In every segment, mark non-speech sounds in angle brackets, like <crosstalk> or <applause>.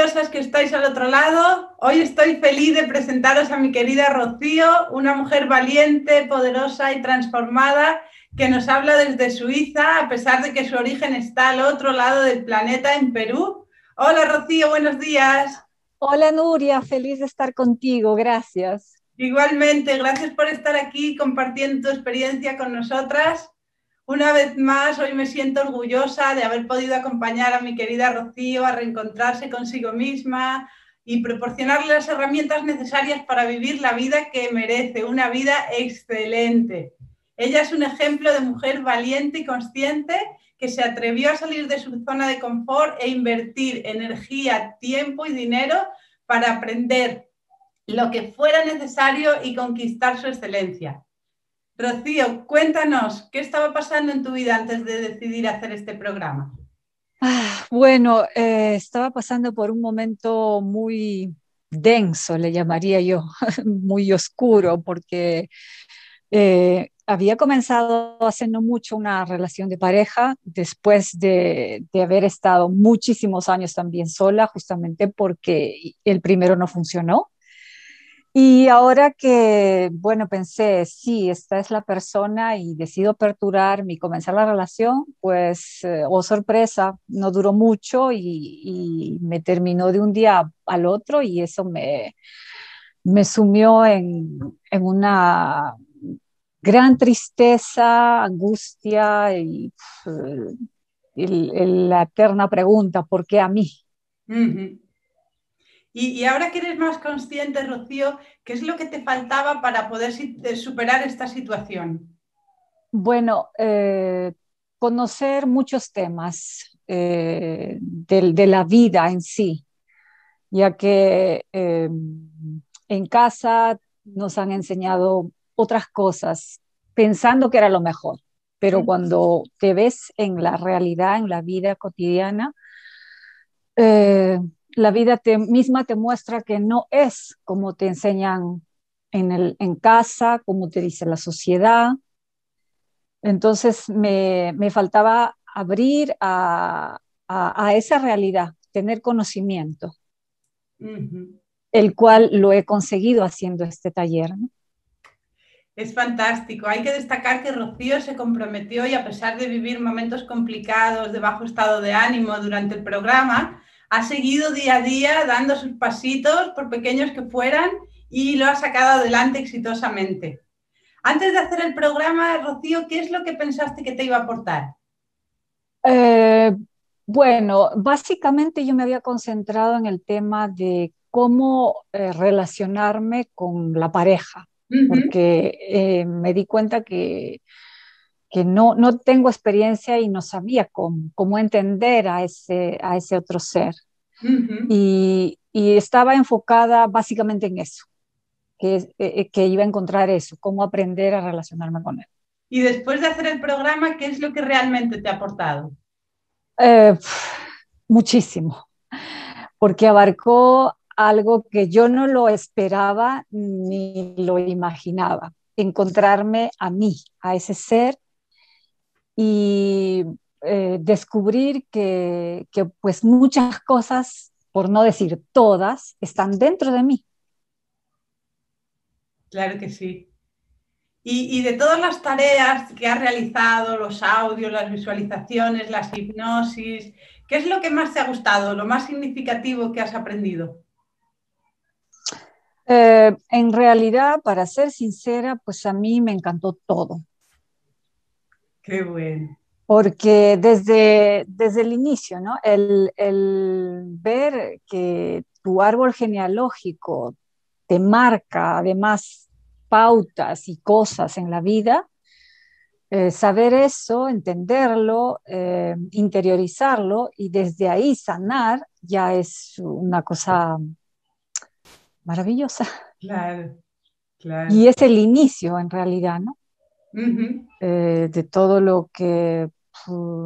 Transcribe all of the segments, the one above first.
maravillosas que estáis al otro lado. Hoy estoy feliz de presentaros a mi querida Rocío, una mujer valiente, poderosa y transformada que nos habla desde Suiza, a pesar de que su origen está al otro lado del planeta, en Perú. Hola Rocío, buenos días. Hola Nuria, feliz de estar contigo, gracias. Igualmente, gracias por estar aquí compartiendo tu experiencia con nosotras. Una vez más, hoy me siento orgullosa de haber podido acompañar a mi querida Rocío a reencontrarse consigo misma y proporcionarle las herramientas necesarias para vivir la vida que merece, una vida excelente. Ella es un ejemplo de mujer valiente y consciente que se atrevió a salir de su zona de confort e invertir energía, tiempo y dinero para aprender, lo que fuera necesario y conquistar su excelencia. Rocío, cuéntanos, ¿qué estaba pasando en tu vida antes de decidir hacer este programa? Ah, bueno, eh, estaba pasando por un momento muy denso, le llamaría yo, <laughs> muy oscuro, porque eh, había comenzado hace mucho una relación de pareja después de, de, haber estado muchísimos años también sola, justamente porque el primero no funcionó. Y ahora que, bueno, pensé, sí, esta es la persona y decido aperturarme y comenzar la relación, pues, eh, oh sorpresa, no duró mucho y, me terminó de un día al otro y eso me, me sumió en, en una gran tristeza, angustia y, la eterna pregunta, ¿por qué a mí? Y, ahora que eres más consciente, Rocío, ¿qué es lo que te faltaba para poder eh, superar esta situación? Bueno, eh, conocer muchos temas eh, de, la vida en sí, ya que en casa nos han enseñado otras cosas pensando que era lo mejor, pero cuando te ves en la realidad, en la vida cotidiana, la vida te, misma te muestra que no es como te enseñan en, el, en casa, como te dice la sociedad. Entonces me, me faltaba abrir a, a, esa realidad, tener conocimiento, el cual lo he conseguido haciendo este taller. Es fantástico. Hay que destacar que Rocío se comprometió y a pesar de vivir momentos complicados de bajo estado de ánimo durante el programa, ha seguido día a día dando sus pasitos, por pequeños que fueran, y lo ha sacado adelante exitosamente. Antes de hacer el programa, Rocío, ¿qué es lo que pensaste que te iba a aportar? Eh, bueno, básicamente yo me había concentrado en el tema de cómo eh, relacionarme con la pareja, porque eh, me di cuenta que, que no, no, tengo experiencia y no sabía cómo, cómo entender a ese, a ese otro ser. y, y, estaba enfocada básicamente en eso, que, eh, eh, que iba a encontrar eso, cómo aprender a relacionarme con él. Y después de hacer el programa, ¿qué es lo que realmente te ha aportado? muchísimo, porque abarcó algo que yo no lo esperaba ni lo imaginaba, encontrarme a mí, a ese ser y eh, descubrir que, que, pues muchas cosas, por no decir todas, están dentro de mí. Claro que sí. Y, y, de todas las tareas que has realizado, los audios, las visualizaciones, las hipnosis, ¿qué es lo que más te ha gustado, lo más significativo que has aprendido? Eh, en realidad, para ser sincera, pues a mí me encantó todo. Qué bueno. Porque desde, desde el inicio, ¿no? El, el ver que tu árbol genealógico te marca además pautas y cosas en la vida, eh, saber eso, entenderlo, eh, interiorizarlo y desde ahí sanar ya es una cosa maravillosa. Claro, claro. Y es el inicio en realidad, ¿no? Eh, de todo lo que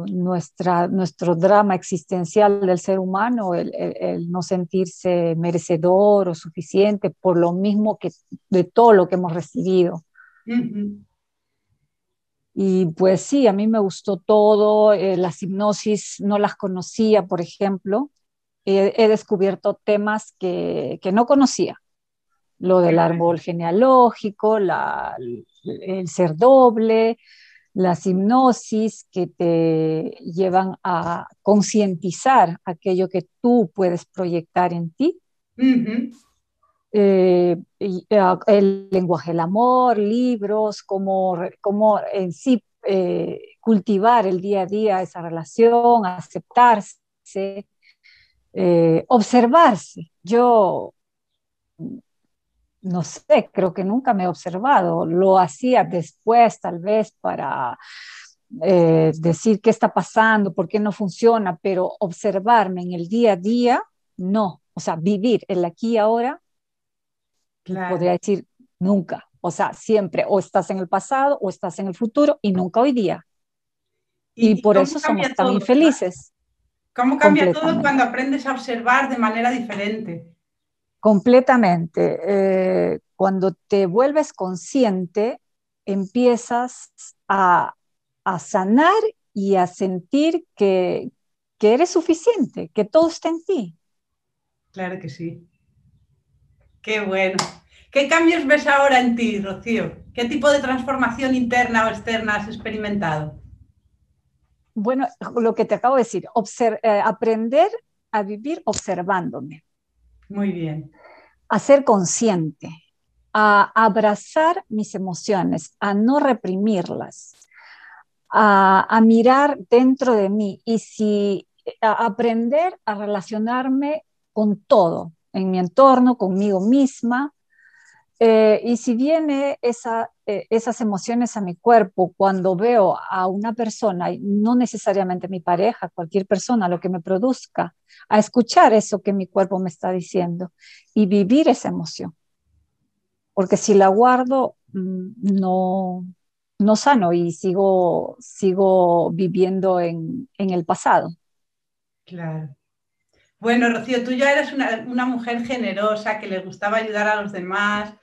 nuestra, nuestro drama existencial del ser humano, el, no sentirse merecedor o suficiente por lo mismo que de todo lo que hemos recibido. Y pues sí, a mí me gustó todo, eh, las hipnosis no las conocía, por ejemplo, he, descubierto temas que, que, no conocía. Lo del árbol genealógico, la, el ser doble, las hipnosis que te llevan a concientizar aquello que tú puedes proyectar en ti. Eh, eh, el lenguaje del amor, libros, cómo, cómo en sí eh, cultivar el día a día esa relación, aceptarse, observarse. Yo no sé, creo que nunca me he observado. Lo hacía después, tal vez, para decir qué está pasando, por qué no funciona, pero observarme en el día a día, no. O sea, vivir el aquí y ahora, podría decir nunca. O sea, siempre o estás en el pasado o estás en el futuro y nunca hoy día. Y, por eso somos tan infelices. ¿Cómo cambia todo cuando aprendes a observar de manera diferente? Completamente. Eh, cuando te vuelves consciente, empiezas a, a sanar y a sentir que, que eres suficiente, que todo está en ti. Claro que sí. Qué bueno. ¿Qué cambios ves ahora en ti, Rocío? ¿Qué tipo de transformación interna o externa has experimentado? Bueno, lo que te acabo de decir, eh, aprender a vivir observándome. Muy bien. A ser consciente, a abrazar mis emociones, a no reprimirlas, a, a mirar dentro de mí y si a aprender a relacionarme con todo, en mi entorno, conmigo misma. Eh, y si viene esa, eh, esas emociones a mi cuerpo cuando veo a una persona, no necesariamente mi pareja, cualquier persona, lo que me produzca, a escuchar eso que mi cuerpo me está diciendo y vivir esa emoción. Porque si la guardo, mm, no, no sano y sigo, sigo viviendo en, en el pasado. Claro. Bueno, Rocío, tú ya eres una, mujer generosa que le gustaba ayudar a los demás,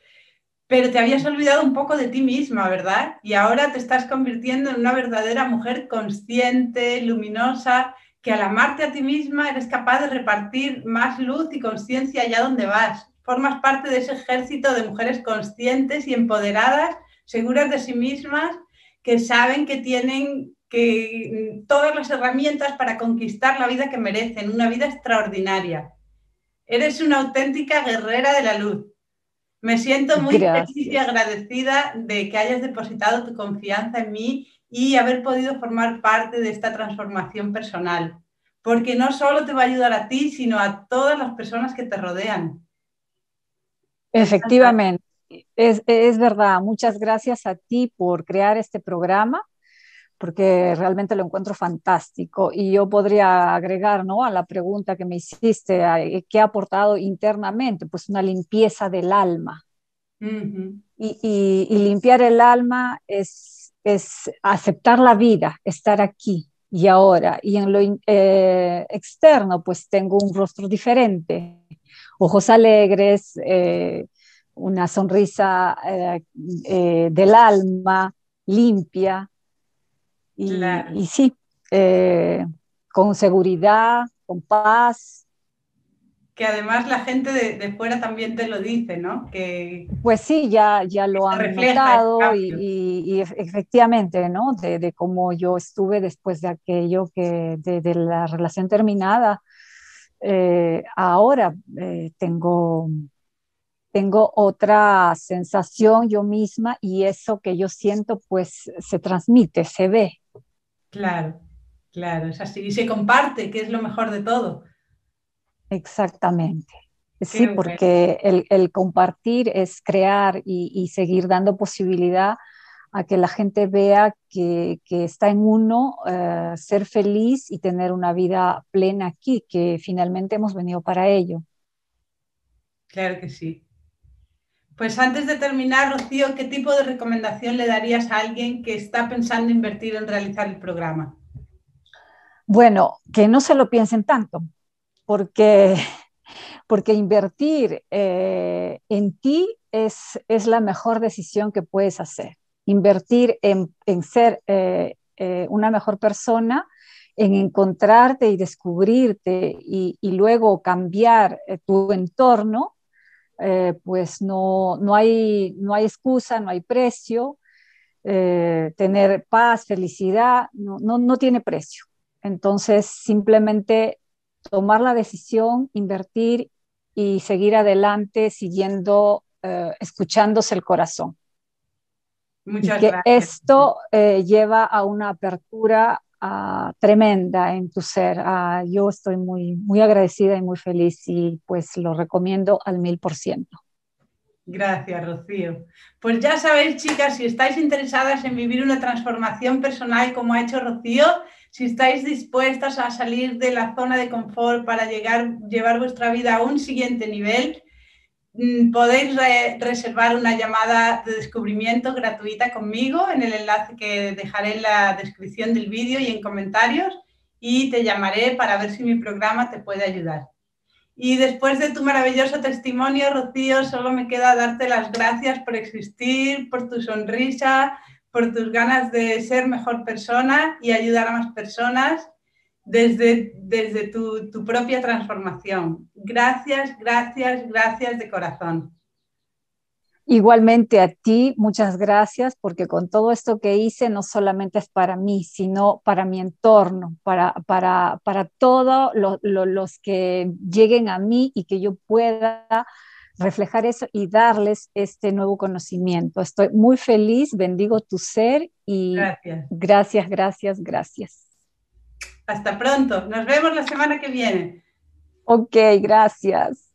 pero te habías olvidado un poco de ti misma, ¿verdad? Y ahora te estás convirtiendo en una verdadera mujer consciente, luminosa, que al amarte a ti misma eres capaz de repartir más luz y conciencia allá donde vas. Formas parte de ese ejército de mujeres conscientes y empoderadas, seguras de sí mismas, que saben que tienen que mm, todas las herramientas para conquistar la vida que merecen, una vida extraordinaria. Eres una auténtica guerrera de la luz. Me siento muy feliz y agradecida de que hayas depositado tu confianza en mí y haber podido formar parte de esta transformación personal, porque no solo te va a ayudar a ti, sino a todas las personas que te rodean. Efectivamente, es, es verdad. Muchas gracias a ti por crear este programa porque realmente lo encuentro fantástico. Y yo podría agregar ¿no? a la pregunta que me hiciste, ¿qué ha aportado internamente? Pues una limpieza del alma. y, limpiar el alma es, es, aceptar la vida, estar aquí y ahora. Y en lo eh, externo, pues tengo un rostro diferente, ojos alegres, eh, una sonrisa eh, del alma limpia, y, sí, eh, con seguridad, con paz. Que además la gente de, fuera también te lo dice, ¿no? Que, pues sí, ya, ya lo han notado y, efectivamente, ¿no? De, cómo yo estuve después de aquello, que de, la relación terminada. Eh, ahora eh, tengo, tengo otra sensación yo misma y eso que yo siento pues se transmite, se ve. Claro, claro, es así. Y se comparte, que es lo mejor de todo. Exactamente. sí, porque el, compartir es crear y, seguir dando posibilidad a que la gente vea que, está en uno eh, ser feliz y tener una vida plena aquí, que finalmente hemos venido para ello. Claro que sí. Pues antes de terminar, Rocío, ¿qué tipo de recomendación le darías a alguien que está pensando invertir en realizar el programa? Bueno, que no se lo piensen tanto, porque, <laughs> porque invertir eh, en ti es, es, la mejor decisión que puedes hacer. Invertir en, ser eh, eh, una mejor persona en encontrarte y descubrirte y, luego cambiar tu entorno, eh, pues no, no, hay, no hay excusa, no hay precio. Eh, tener paz, felicidad, no, no, no tiene precio. Entonces, simplemente tomar la decisión, invertir y seguir adelante siguiendo, escuchándose el corazón. Muchas que Esto lleva a una apertura Ah, tremenda en tu ser. Ah, yo estoy muy, muy agradecida y muy feliz y pues lo recomiendo al mil por ciento. Gracias, Rocío. Pues ya sabéis, chicas, si estáis interesadas en vivir una transformación personal como ha hecho Rocío, si estáis dispuestas a salir de la zona de confort para llegar, llevar vuestra vida a un siguiente nivel, Mm, podéis reservar una llamada de descubrimiento gratuita conmigo en el enlace que dejaré en la descripción del vídeo y en comentarios y te llamaré para ver si mi programa te puede ayudar. Y después de tu maravilloso testimonio, Rocío, solo me queda darte las gracias por existir, por tu sonrisa, por tus ganas de ser mejor persona y ayudar a más personas desde, desde tu, tu propia transformación. Gracias, gracias, gracias de corazón. Igualmente a ti, muchas gracias, porque con todo esto que hice no solamente es para mí, sino para mi entorno, para, para, para todos los que lleguen a mí y que yo pueda reflejar eso y darles este nuevo conocimiento. Estoy muy feliz, bendigo tu ser y gracias, gracias, gracias. gracias. Hasta pronto. Nos vemos la semana que viene. Ok, gracias.